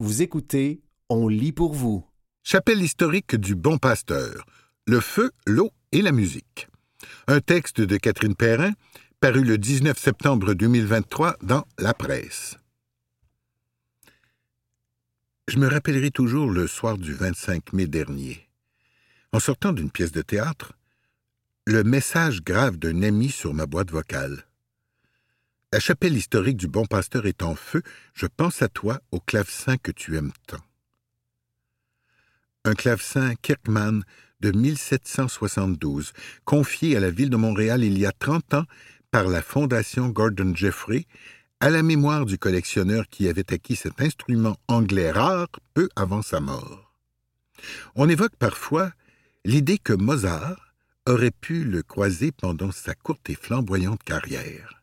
Vous écoutez On lit pour vous. Chapelle historique du Bon Pasteur. Le feu, l'eau et la musique. Un texte de Catherine Perrin, paru le 19 septembre 2023 dans La Presse. Je me rappellerai toujours le soir du 25 mai dernier. En sortant d'une pièce de théâtre, le message grave d'un ami sur ma boîte vocale. La chapelle historique du Bon Pasteur est en feu, je pense à toi, au clavecin que tu aimes tant. Un clavecin Kirkman de 1772, confié à la ville de Montréal il y a 30 ans par la Fondation Gordon Jeffrey, à la mémoire du collectionneur qui avait acquis cet instrument anglais rare peu avant sa mort. On évoque parfois l'idée que Mozart aurait pu le croiser pendant sa courte et flamboyante carrière.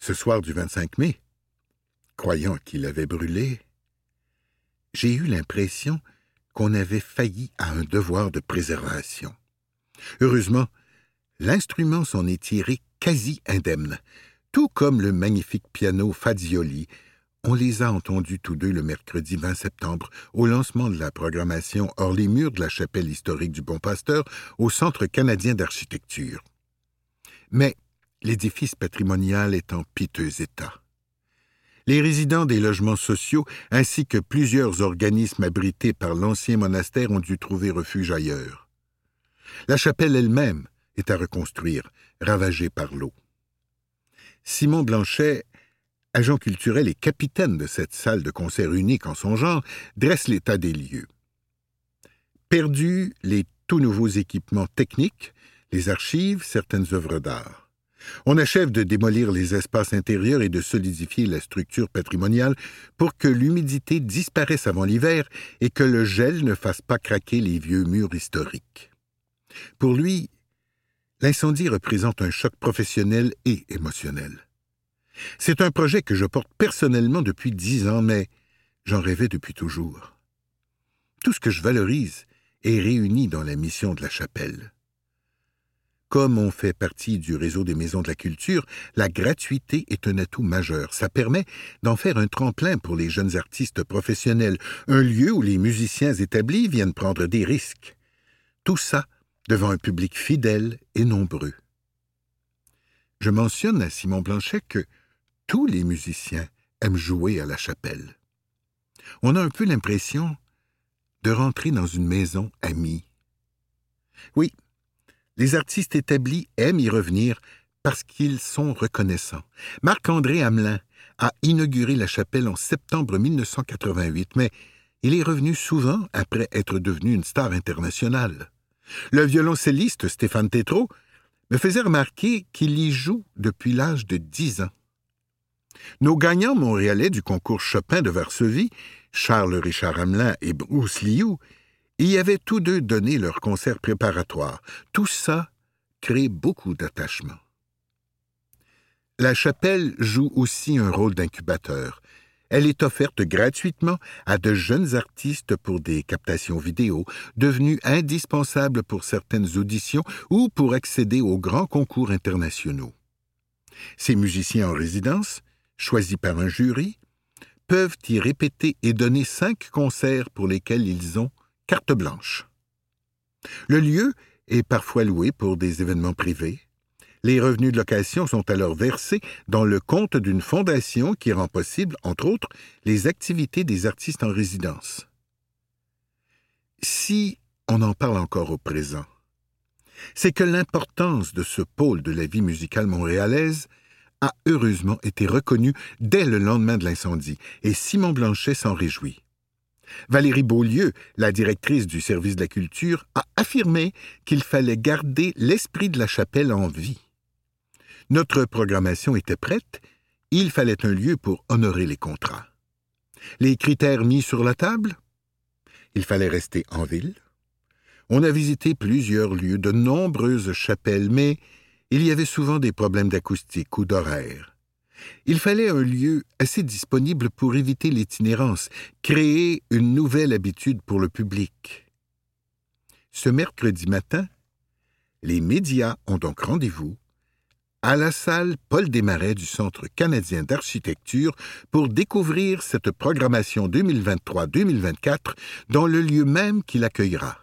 Ce soir du 25 mai, croyant qu'il avait brûlé, j'ai eu l'impression qu'on avait failli à un devoir de préservation. Heureusement, l'instrument s'en est tiré quasi indemne, tout comme le magnifique piano Fazioli. On les a entendus tous deux le mercredi 20 septembre au lancement de la programmation hors les murs de la chapelle historique du Bon Pasteur au Centre canadien d'architecture. Mais l'édifice patrimonial est en piteux état. Les résidents des logements sociaux ainsi que plusieurs organismes abrités par l'ancien monastère ont dû trouver refuge ailleurs. La chapelle elle-même est à reconstruire, ravagée par l'eau. Simon Blanchet, agent culturel et capitaine de cette salle de concert unique en son genre, dresse l'état des lieux. Perdus les tout nouveaux équipements techniques, les archives, certaines œuvres d'art. On achève de démolir les espaces intérieurs et de solidifier la structure patrimoniale pour que l'humidité disparaisse avant l'hiver et que le gel ne fasse pas craquer les vieux murs historiques. Pour lui, l'incendie représente un choc professionnel et émotionnel. C'est un projet que je porte personnellement depuis dix ans, mais j'en rêvais depuis toujours. Tout ce que je valorise est réuni dans la mission de la chapelle. Comme on fait partie du réseau des maisons de la culture, la gratuité est un atout majeur. Ça permet d'en faire un tremplin pour les jeunes artistes professionnels, un lieu où les musiciens établis viennent prendre des risques. Tout ça devant un public fidèle et nombreux. Je mentionne à Simon Blanchet que tous les musiciens aiment jouer à la chapelle. On a un peu l'impression de rentrer dans une maison amie. Oui, les artistes établis aiment y revenir parce qu'ils sont reconnaissants. Marc-André Hamelin a inauguré la chapelle en septembre 1988, mais il est revenu souvent après être devenu une star internationale. Le violoncelliste Stéphane Tétrault me faisait remarquer qu'il y joue depuis l'âge de dix ans. Nos gagnants montréalais du concours Chopin de Varsovie, Charles Richard Hamelin et Bruce Liu, y avaient tous deux donné leur concert préparatoire. Tout ça crée beaucoup d'attachement. La chapelle joue aussi un rôle d'incubateur. Elle est offerte gratuitement à de jeunes artistes pour des captations vidéo, devenues indispensables pour certaines auditions ou pour accéder aux grands concours internationaux. Ces musiciens en résidence, choisis par un jury, peuvent y répéter et donner cinq concerts pour lesquels ils ont carte blanche. Le lieu est parfois loué pour des événements privés. Les revenus de location sont alors versés dans le compte d'une fondation qui rend possible, entre autres, les activités des artistes en résidence. Si on en parle encore au présent, c'est que l'importance de ce pôle de la vie musicale montréalaise a heureusement été reconnue dès le lendemain de l'incendie, et Simon Blanchet s'en réjouit. Valérie Beaulieu, la directrice du service de la culture, a affirmé qu'il fallait garder l'esprit de la chapelle en vie. Notre programmation était prête, il fallait un lieu pour honorer les contrats. Les critères mis sur la table? Il fallait rester en ville. On a visité plusieurs lieux, de nombreuses chapelles, mais il y avait souvent des problèmes d'acoustique ou d'horaire. Il fallait un lieu assez disponible pour éviter l'itinérance, créer une nouvelle habitude pour le public. Ce mercredi matin, les médias ont donc rendez-vous à la salle Paul Desmarais du Centre canadien d'architecture pour découvrir cette programmation 2023-2024 dans le lieu même qui l'accueillera.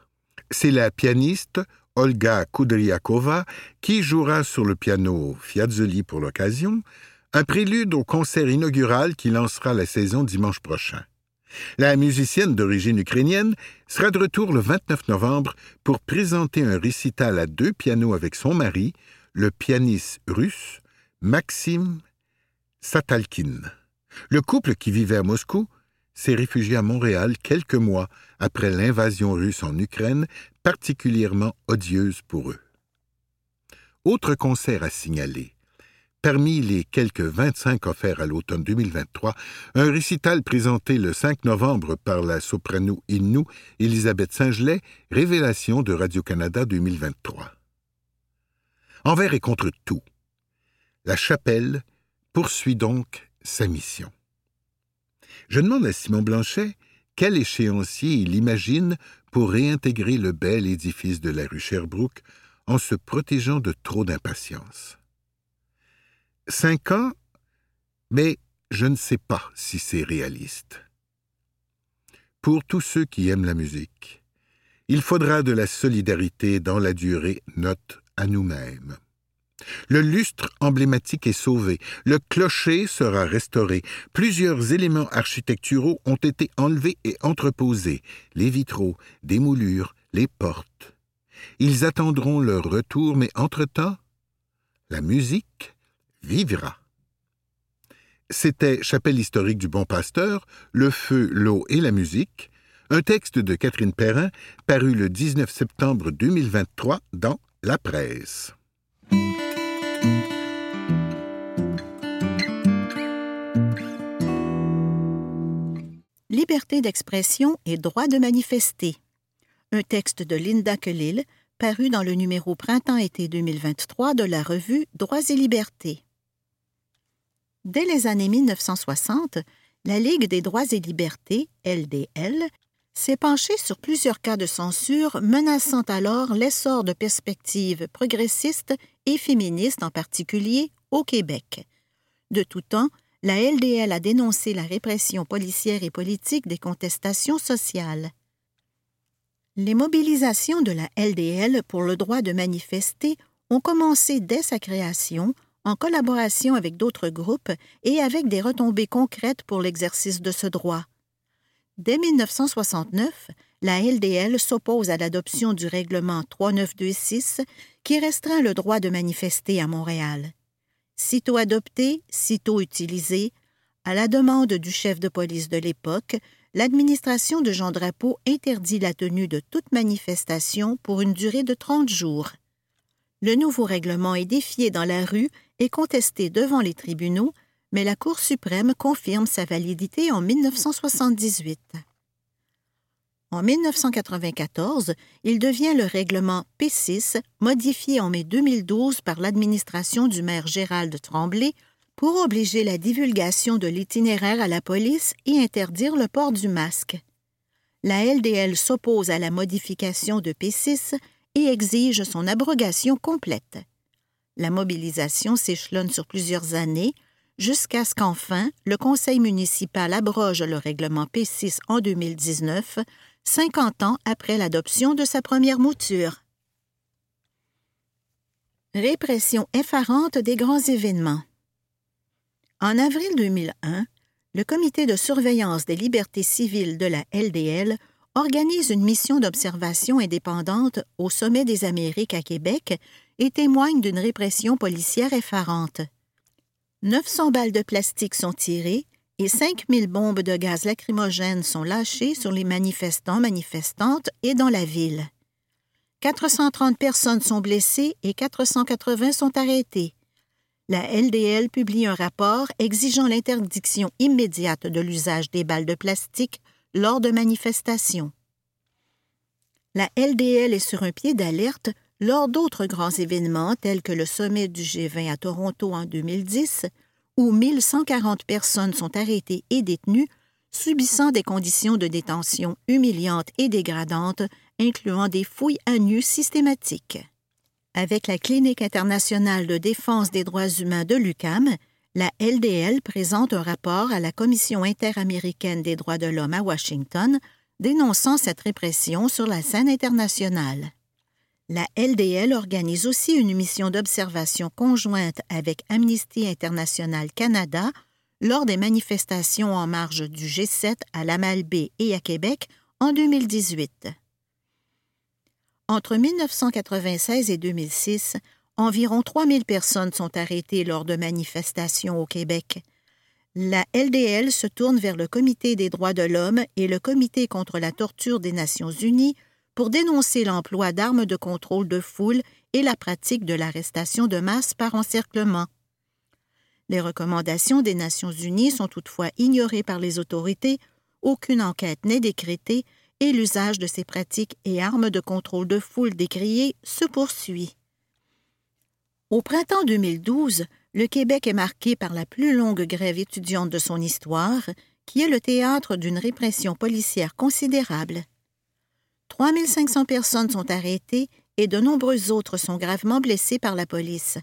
C'est la pianiste Olga Kudryakova qui jouera sur le piano Fiazzoli pour l'occasion, un prélude au concert inaugural qui lancera la saison dimanche prochain. La musicienne d'origine ukrainienne sera de retour le 29 novembre pour présenter un récital à deux pianos avec son mari, le pianiste russe Maxime Satalkin. Le couple qui vivait à Moscou s'est réfugié à Montréal quelques mois après l'invasion russe en Ukraine, particulièrement odieuse pour eux. Autre concert à signaler. Parmi les quelques 25 offerts à l'automne 2023, un récital présenté le 5 novembre par la soprano Innu Elisabeth Saint-Gelais, Révélation de Radio-Canada 2023 envers et contre tout. La chapelle poursuit donc sa mission. Je demande à Simon Blanchet quel échéancier il imagine pour réintégrer le bel édifice de la rue Sherbrooke en se protégeant de trop d'impatience. Cinq ans, mais je ne sais pas si c'est réaliste. Pour tous ceux qui aiment la musique, il faudra de la solidarité dans la durée, note à nous-mêmes. Le lustre emblématique est sauvé, le clocher sera restauré, plusieurs éléments architecturaux ont été enlevés et entreposés, les vitraux, des moulures, les portes. Ils attendront leur retour, mais entre-temps, la musique vivra. C'était Chapelle historique du Bon Pasteur, Le feu, l'eau et la musique, un texte de Catherine Perrin paru le 19 septembre 2023 dans La Presse. Liberté d'expression et droit de manifester. Un texte de Linda Kelil paru dans le numéro Printemps-été 2023 de la revue Droits et libertés. Dès les années 1960, la Ligue des droits et libertés, LDL, s'est penchée sur plusieurs cas de censure menaçant alors l'essor de perspectives progressistes et féministes en particulier au Québec. De tout temps, la LDL a dénoncé la répression policière et politique des contestations sociales. Les mobilisations de la LDL pour le droit de manifester ont commencé dès sa création, en collaboration avec d'autres groupes et avec des retombées concrètes pour l'exercice de ce droit. Dès 1969, la LDL s'oppose à l'adoption du règlement 3926 qui restreint le droit de manifester à Montréal. Sitôt adopté, sitôt utilisé, à la demande du chef de police de l'époque, l'administration de Jean Drapeau interdit la tenue de toute manifestation pour une durée de 30 jours. Le nouveau règlement est défié dans la rue et contesté devant les tribunaux, mais la Cour suprême confirme sa validité en 1978. En 1994, il devient le règlement P6, modifié en mai 2012 par l'administration du maire Gérald Tremblay pour obliger la divulgation de l'itinéraire à la police et interdire le port du masque. La LDL s'oppose à la modification de P6 et exige son abrogation complète. La mobilisation s'échelonne sur plusieurs années jusqu'à ce qu'enfin le Conseil municipal abroge le règlement P6 en 2019 50 ans après l'adoption de sa première mouture. Répression effarante des grands événements. En avril 2001, le Comité de surveillance des libertés civiles de la LDL organise une mission d'observation indépendante au sommet des Amériques à Québec et témoigne d'une répression policière effarante. 900 balles de plastique sont tirées et 5000 bombes de gaz lacrymogène sont lâchées sur les manifestants, manifestantes et dans la ville. 430 personnes sont blessées et 480 sont arrêtées. La LDL publie un rapport exigeant l'interdiction immédiate de l'usage des balles de plastique lors de manifestations. La LDL est sur un pied d'alerte lors d'autres grands événements tels que le sommet du G20 à Toronto en 2010, où 1140 personnes sont arrêtées et détenues, subissant des conditions de détention humiliantes et dégradantes, incluant des fouilles à nu systématiques. Avec la Clinique internationale de défense des droits humains de l'UCAM, la LDL présente un rapport à la Commission interaméricaine des droits de l'homme à Washington dénonçant cette répression sur la scène internationale. La LDL organise aussi une mission d'observation conjointe avec Amnesty International Canada lors des manifestations en marge du G7 à Lamalbé et à Québec en 2018. Entre 1996 et 2006, environ 3000 personnes sont arrêtées lors de manifestations au Québec. La LDL se tourne vers le Comité des droits de l'homme et le Comité contre la torture des Nations unies pour dénoncer l'emploi d'armes de contrôle de foule et la pratique de l'arrestation de masse par encerclement. Les recommandations des Nations unies sont toutefois ignorées par les autorités, aucune enquête n'est décrétée et l'usage de ces pratiques et armes de contrôle de foule décriées se poursuit. Au printemps 2012, le Québec est marqué par la plus longue grève étudiante de son histoire, qui est le théâtre d'une répression policière considérable. 3500 personnes sont arrêtées et de nombreuses autres sont gravement blessées par la police.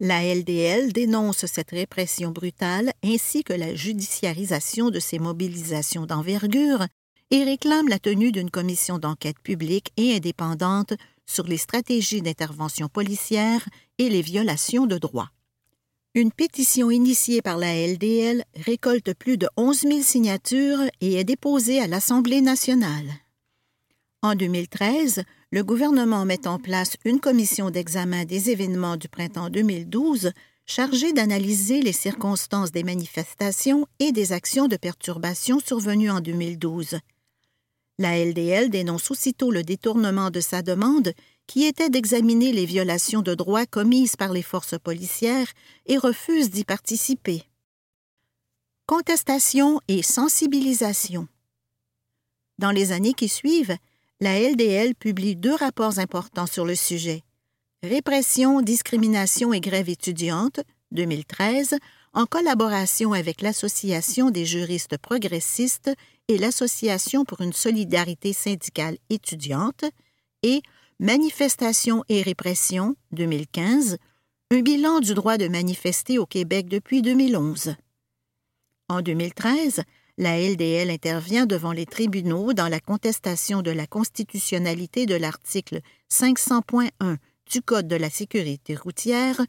La LDL dénonce cette répression brutale ainsi que la judiciarisation de ces mobilisations d'envergure et réclame la tenue d'une commission d'enquête publique et indépendante sur les stratégies d'intervention policière et les violations de droits. Une pétition initiée par la LDL récolte plus de 11 000 signatures et est déposée à l'Assemblée nationale. En 2013, le gouvernement met en place une commission d'examen des événements du printemps 2012 chargée d'analyser les circonstances des manifestations et des actions de perturbation survenues en 2012. La LDL dénonce aussitôt le détournement de sa demande, qui était d'examiner les violations de droits commises par les forces policières et refuse d'y participer. Contestation et sensibilisation. Dans les années qui suivent, la LDL publie deux rapports importants sur le sujet. Répression, discrimination et grève étudiante, 2013, en collaboration avec l'Association des juristes progressistes et l'Association pour une solidarité syndicale étudiante, et Manifestation et répression, 2015, un bilan du droit de manifester au Québec depuis 2011. En 2013, la LDL intervient devant les tribunaux dans la contestation de la constitutionnalité de l'article 500.1 du Code de la sécurité routière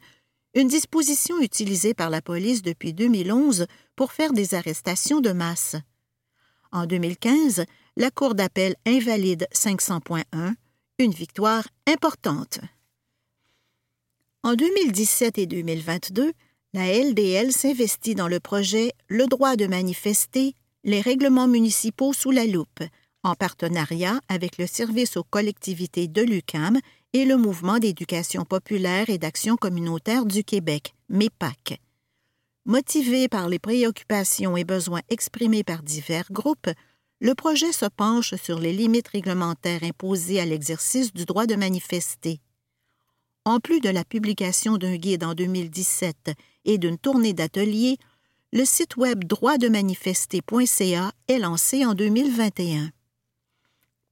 une disposition utilisée par la police depuis 2011 pour faire des arrestations de masse. En 2015, la Cour d'appel invalide 500.1, une victoire importante. En 2017 et 2022, la LDL s'investit dans le projet Le droit de manifester, les règlements municipaux sous la loupe, en partenariat avec le service aux collectivités de l'UCAM et le Mouvement d'éducation populaire et d'action communautaire du Québec, MEPAC. Motivé par les préoccupations et besoins exprimés par divers groupes, le projet se penche sur les limites réglementaires imposées à l'exercice du droit de manifester. En plus de la publication d'un guide en 2017 et d'une tournée d'ateliers, le site web droitdemanifester.ca est lancé en 2021.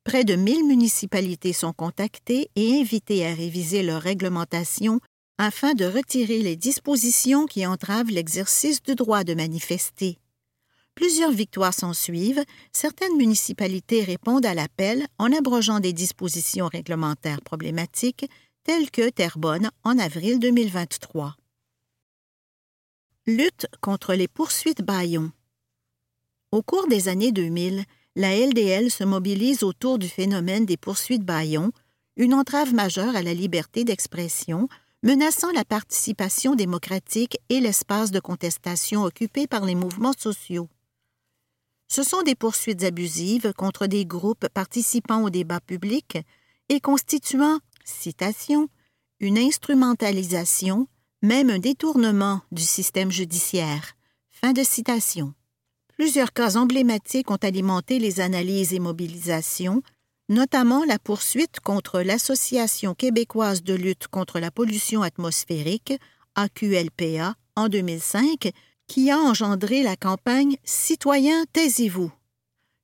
Près de 1000 municipalités sont contactées et invitées à réviser leur réglementation afin de retirer les dispositions qui entravent l'exercice du droit de manifester. Plusieurs victoires s'en suivent. Certaines municipalités répondent à l'appel en abrogeant des dispositions réglementaires problématiques, telles que Terrebonne en avril 2023. Lutte contre les poursuites Bayon. Au cours des années 2000, la LDL se mobilise autour du phénomène des poursuites Bayon, une entrave majeure à la liberté d'expression, menaçant la participation démocratique et l'espace de contestation occupé par les mouvements sociaux. Ce sont des poursuites abusives contre des groupes participant au débat public et constituant, citation, une instrumentalisation, même un détournement du système judiciaire. Fin de citation. Plusieurs cas emblématiques ont alimenté les analyses et mobilisations, notamment la poursuite contre l'Association québécoise de lutte contre la pollution atmosphérique, AQLPA, en 2005, qui a engendré la campagne Citoyens, taisez-vous.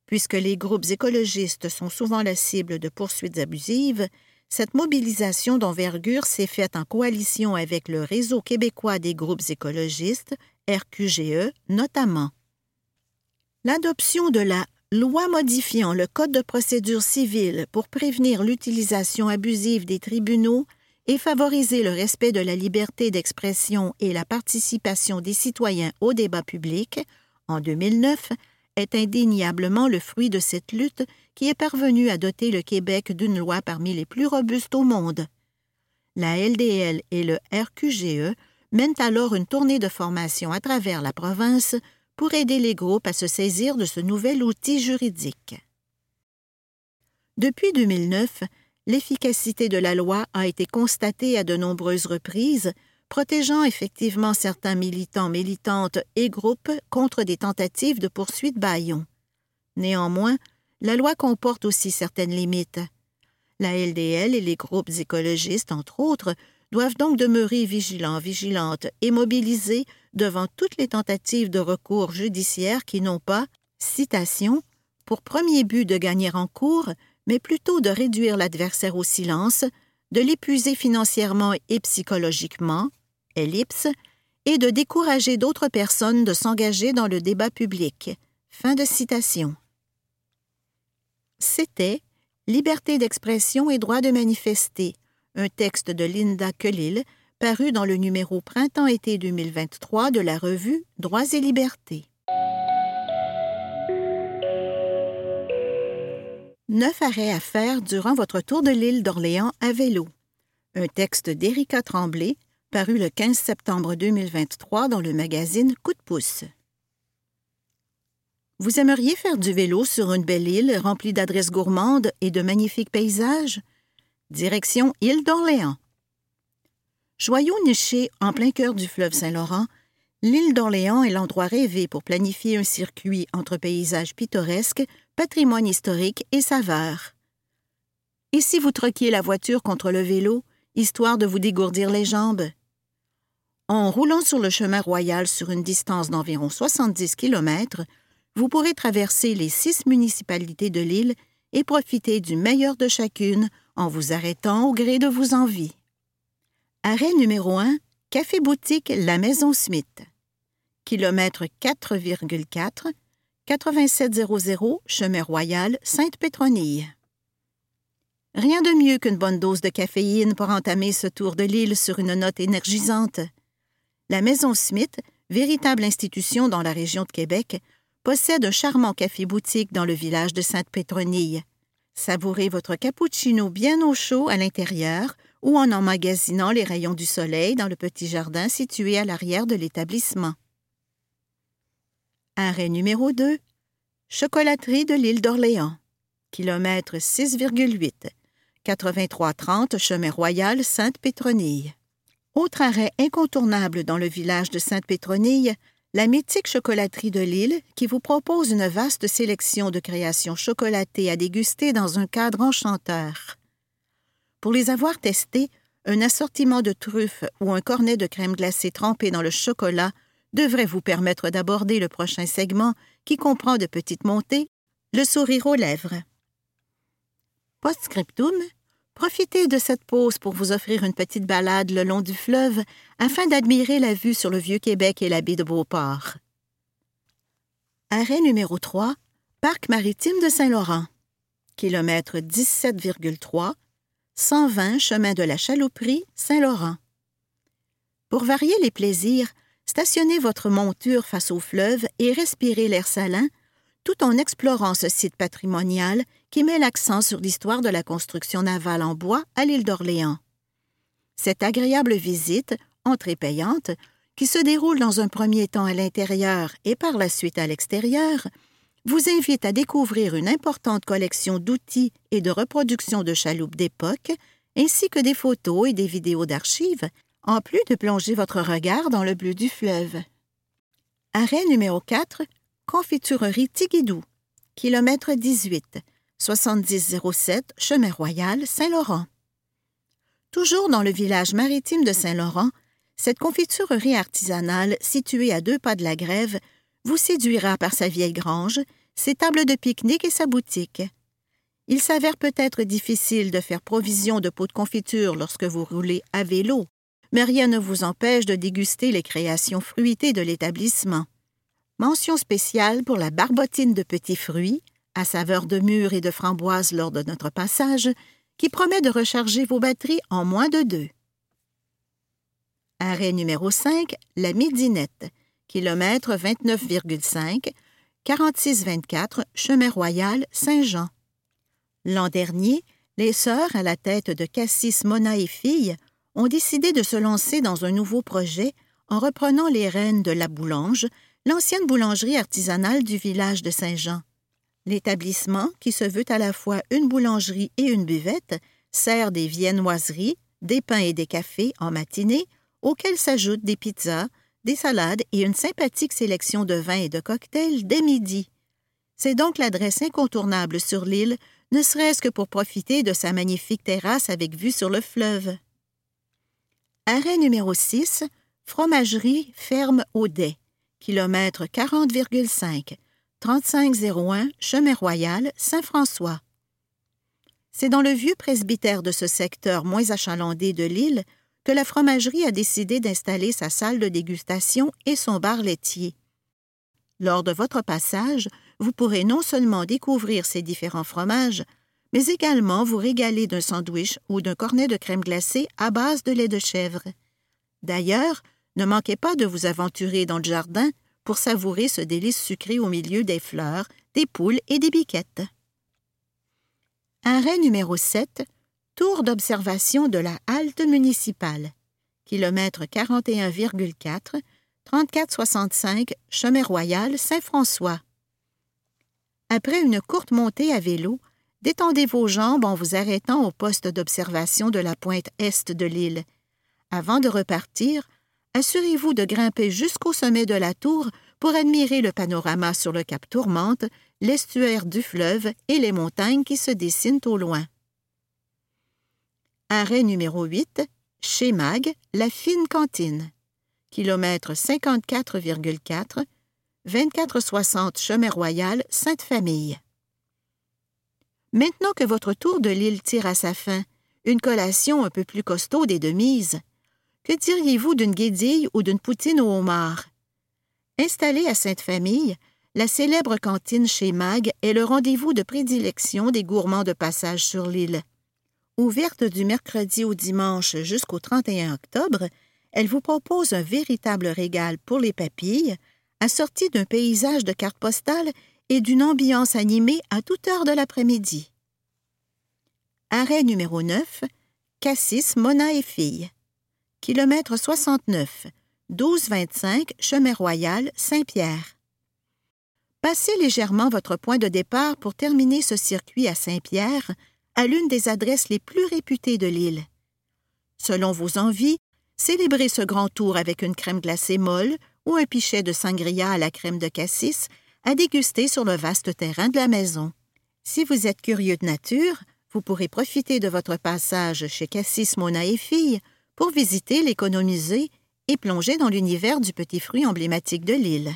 Puisque les groupes écologistes sont souvent la cible de poursuites abusives, cette mobilisation d'envergure s'est faite en coalition avec le Réseau québécois des groupes écologistes, RQGE notamment. L'adoption de la loi modifiant le Code de procédure civile pour prévenir l'utilisation abusive des tribunaux et favoriser le respect de la liberté d'expression et la participation des citoyens au débat public, en 2009, est indéniablement le fruit de cette lutte qui est parvenue à doter le Québec d'une loi parmi les plus robustes au monde. La LDL et le RQGE mènent alors une tournée de formation à travers la province pour aider les groupes à se saisir de ce nouvel outil juridique. Depuis 2009, l'efficacité de la loi a été constatée à de nombreuses reprises, protégeant effectivement certains militants, militantes et groupes contre des tentatives de poursuite bâillon. Néanmoins, la loi comporte aussi certaines limites. La LDL et les groupes écologistes, entre autres, doivent donc demeurer vigilants, vigilantes et mobilisés devant toutes les tentatives de recours judiciaires qui n'ont pas, citation, pour premier but de gagner en cours, mais plutôt de réduire l'adversaire au silence, de l'épuiser financièrement et psychologiquement, ellipse, et de décourager d'autres personnes de s'engager dans le débat public. Fin de citation. C'était Liberté d'expression et droit de manifester, un texte de Linda Kellil, paru dans le numéro Printemps-été 2023 de la revue Droits et libertés. Neuf arrêts à faire durant votre tour de l'île d'Orléans à vélo. Un texte d'Érika Tremblay, paru le 15 septembre 2023 dans le magazine Coup de pouce. Vous aimeriez faire du vélo sur une belle île remplie d'adresses gourmandes et de magnifiques paysages? Direction île d'Orléans. Joyau niché en plein cœur du fleuve Saint-Laurent, l'île d'Orléans est l'endroit rêvé pour planifier un circuit entre paysages pittoresques, patrimoine historique et saveurs. Et si vous troquiez la voiture contre le vélo, histoire de vous dégourdir les jambes? En roulant sur le chemin royal sur une distance d'environ 70 km, vous pourrez traverser les six municipalités de l'île et profiter du meilleur de chacune en vous arrêtant au gré de vos envies. Arrêt numéro 1, Café Boutique La Maison Smith. Kilomètre 4,4, 8700 Chemin Royal, Sainte-Pétronille. Rien de mieux qu'une bonne dose de caféine pour entamer ce tour de l'île sur une note énergisante. La Maison Smith, véritable institution dans la région de Québec, possède un charmant café-boutique dans le village de Sainte-Pétronille. Savourez votre cappuccino bien au chaud à l'intérieur ou en emmagasinant les rayons du soleil dans le petit jardin situé à l'arrière de l'établissement. Arrêt numéro 2. Chocolaterie de l'île d'Orléans. Kilomètre 6,8. 8330 Chemin Royal Sainte-Pétronille. Autre arrêt incontournable dans le village de Sainte-Pétronille, la mythique chocolaterie de Lille qui vous propose une vaste sélection de créations chocolatées à déguster dans un cadre enchanteur. Pour les avoir testées, un assortiment de truffes ou un cornet de crème glacée trempé dans le chocolat devrait vous permettre d'aborder le prochain segment qui comprend de petites montées, le sourire aux lèvres. Postscriptum, Profitez de cette pause pour vous offrir une petite balade le long du fleuve afin d'admirer la vue sur le Vieux-Québec et la baie de Beauport. Arrêt numéro 3, Parc maritime de Saint-Laurent. Kilomètre 17,3, 120 chemin de la Chalouperie, Saint-Laurent. Pour varier les plaisirs, stationnez votre monture face au fleuve et respirez l'air salin tout en explorant ce site patrimonial qui met l'accent sur l'histoire de la construction navale en bois à l'île d'Orléans. Cette agréable visite, entrée payante, qui se déroule dans un premier temps à l'intérieur et par la suite à l'extérieur, vous invite à découvrir une importante collection d'outils et de reproductions de chaloupes d'époque, ainsi que des photos et des vidéos d'archives, en plus de plonger votre regard dans le bleu du fleuve. Arrêt numéro 4, Confiturerie Tiguidou, kilomètre 18, 7007 Chemin Royal, Saint-Laurent. Toujours dans le village maritime de Saint-Laurent, cette confiturerie artisanale, située à deux pas de la grève, vous séduira par sa vieille grange, ses tables de pique-nique et sa boutique. Il s'avère peut-être difficile de faire provision de pots de confiture lorsque vous roulez à vélo, mais rien ne vous empêche de déguster les créations fruitées de l'établissement. Mention spéciale pour la barbotine de petits fruits, à saveur de mûre et de framboise lors de notre passage, qui promet de recharger vos batteries en moins de deux. Arrêt numéro 5, la Midinette, kilomètre 29,5, 4624, chemin royal, Saint-Jean. L'an dernier, les sœurs, à la tête de Cassis, Mona et Fille, ont décidé de se lancer dans un nouveau projet en reprenant les rênes de la Boulange, l'ancienne boulangerie artisanale du village de Saint-Jean. L'établissement, qui se veut à la fois une boulangerie et une buvette, sert des viennoiseries, des pains et des cafés en matinée, auxquels s'ajoutent des pizzas, des salades et une sympathique sélection de vins et de cocktails dès midi. C'est donc l'adresse incontournable sur l'île, ne serait-ce que pour profiter de sa magnifique terrasse avec vue sur le fleuve. Arrêt numéro 6, Fromagerie Ferme Audet, kilomètre 40,5, 3501 Chemin Royal, Saint-François. C'est dans le vieux presbytère de ce secteur moins achalandé de l'île que la fromagerie a décidé d'installer sa salle de dégustation et son bar laitier. Lors de votre passage, vous pourrez non seulement découvrir ces différents fromages, mais également vous régaler d'un sandwich ou d'un cornet de crème glacée à base de lait de chèvre. D'ailleurs, ne manquez pas de vous aventurer dans le jardin pour savourer ce délice sucré au milieu des fleurs, des poules et des biquettes. Arrêt numéro 7, tour d'observation de la halte municipale. Kilomètre 41,4, 3465, chemin royal Saint-François. Après une courte montée à vélo, détendez vos jambes en vous arrêtant au poste d'observation de la pointe est de l'île. Avant de repartir, assurez-vous de grimper jusqu'au sommet de la tour pour admirer le panorama sur le cap Tourmente, l'estuaire du fleuve et les montagnes qui se dessinent au loin. Arrêt numéro 8, chez Mag, la fine cantine. Kilomètre 54,4, 2460 Chemin Royal, Sainte-Famille. Maintenant que votre tour de l'île tire à sa fin, une collation un peu plus costaud et de mise, que diriez-vous d'une guédille ou d'une poutine au homard? Installée à Sainte-Famille, la célèbre cantine chez Mag est le rendez-vous de prédilection des gourmands de passage sur l'île. Ouverte du mercredi au dimanche jusqu'au 31 octobre, elle vous propose un véritable régal pour les papilles, assorti d'un paysage de cartes postales et d'une ambiance animée à toute heure de l'après-midi. Arrêt numéro 9, Cassis, Mona et Fille kilomètre 69, 1225 Chemin Royal, Saint-Pierre. Passez légèrement votre point de départ pour terminer ce circuit à Saint-Pierre, à l'une des adresses les plus réputées de l'île. Selon vos envies, célébrez ce grand tour avec une crème glacée molle ou un pichet de sangria à la crème de cassis à déguster sur le vaste terrain de la maison. Si vous êtes curieux de nature, vous pourrez profiter de votre passage chez Cassis Mona et Fille pour visiter, l'économiser et plonger dans l'univers du petit fruit emblématique de l'île.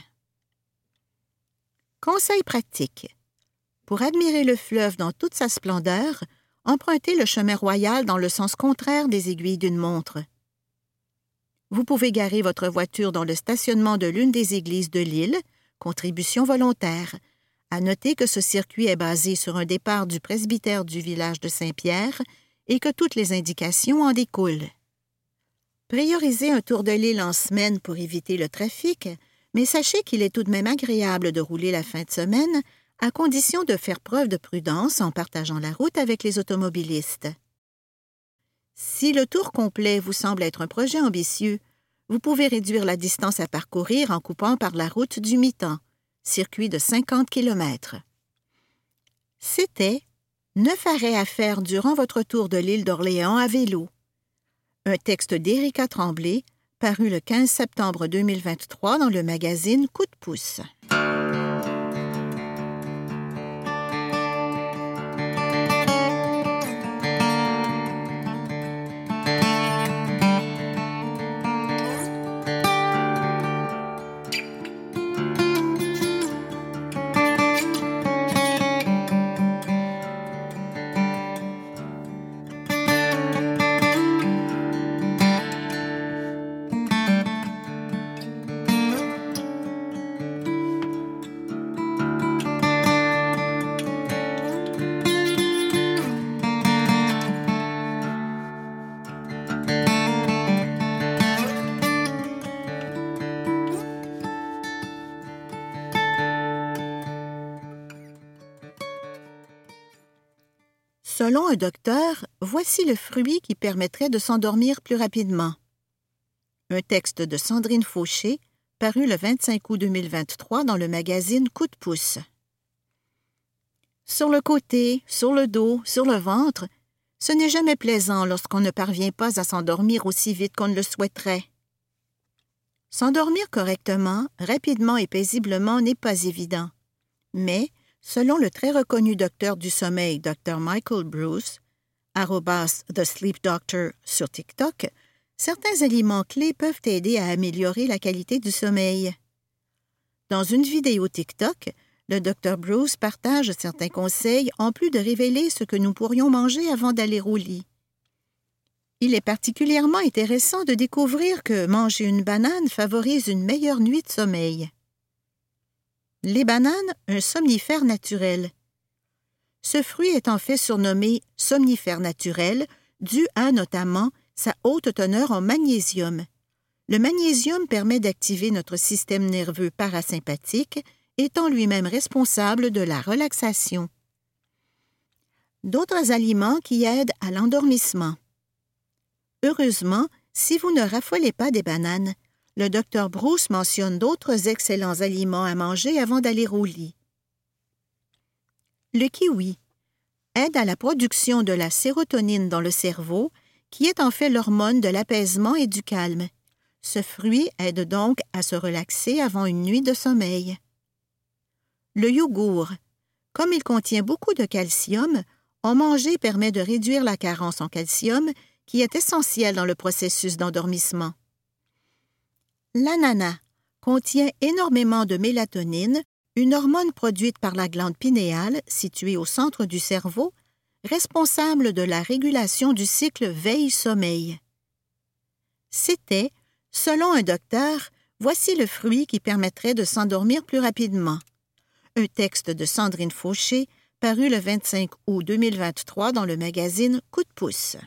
Conseil pratique. Pour admirer le fleuve dans toute sa splendeur, empruntez le chemin royal dans le sens contraire des aiguilles d'une montre. Vous pouvez garer votre voiture dans le stationnement de l'une des églises de l'île, contribution volontaire. À noter que ce circuit est basé sur un départ du presbytère du village de Saint-Pierre et que toutes les indications en découlent. Priorisez un tour de l'île en semaine pour éviter le trafic, mais sachez qu'il est tout de même agréable de rouler la fin de semaine, à condition de faire preuve de prudence en partageant la route avec les automobilistes. Si le tour complet vous semble être un projet ambitieux, vous pouvez réduire la distance à parcourir en coupant par la route du mi-temps, circuit de 50 km. C'était neuf arrêts à faire durant votre tour de l'île d'Orléans à vélo. Un texte d'Érika Tremblay, paru le 15 septembre 2023 dans le magazine Coup de pouce. Un docteur, voici le fruit qui permettrait de s'endormir plus rapidement. Un texte de Sandrine Fauché, paru le 25 août 2023 dans le magazine Coup de pouce. Sur le côté, sur le dos, sur le ventre, ce n'est jamais plaisant lorsqu'on ne parvient pas à s'endormir aussi vite qu'on le souhaiterait. S'endormir correctement, rapidement et paisiblement n'est pas évident. Mais, selon le très reconnu docteur du sommeil, Dr. Michael Bruce, arrobas The Sleep Doctor sur TikTok, certains aliments clés peuvent aider à améliorer la qualité du sommeil. Dans une vidéo TikTok, le Dr. Bruce partage certains conseils en plus de révéler ce que nous pourrions manger avant d'aller au lit. Il est particulièrement intéressant de découvrir que manger une banane favorise une meilleure nuit de sommeil. Les bananes, un somnifère naturel. Ce fruit est en fait surnommé somnifère naturel dû à notamment sa haute teneur en magnésium. Le magnésium permet d'activer notre système nerveux parasympathique, étant lui-même responsable de la relaxation. D'autres aliments qui aident à l'endormissement. Heureusement, si vous ne raffolez pas des bananes, le docteur Bruce mentionne d'autres excellents aliments à manger avant d'aller au lit. Le kiwi aide à la production de la sérotonine dans le cerveau, qui est en fait l'hormone de l'apaisement et du calme. Ce fruit aide donc à se relaxer avant une nuit de sommeil. Le yogourt. Comme il contient beaucoup de calcium, en manger permet de réduire la carence en calcium qui est essentielle dans le processus d'endormissement. L'ananas contient énormément de mélatonine, une hormone produite par la glande pinéale située au centre du cerveau, responsable de la régulation du cycle veille-sommeil. C'était, selon un docteur, voici le fruit qui permettrait de s'endormir plus rapidement. Un texte de Sandrine Fauché, paru le 25 août 2023 dans le magazine Coup de pouce.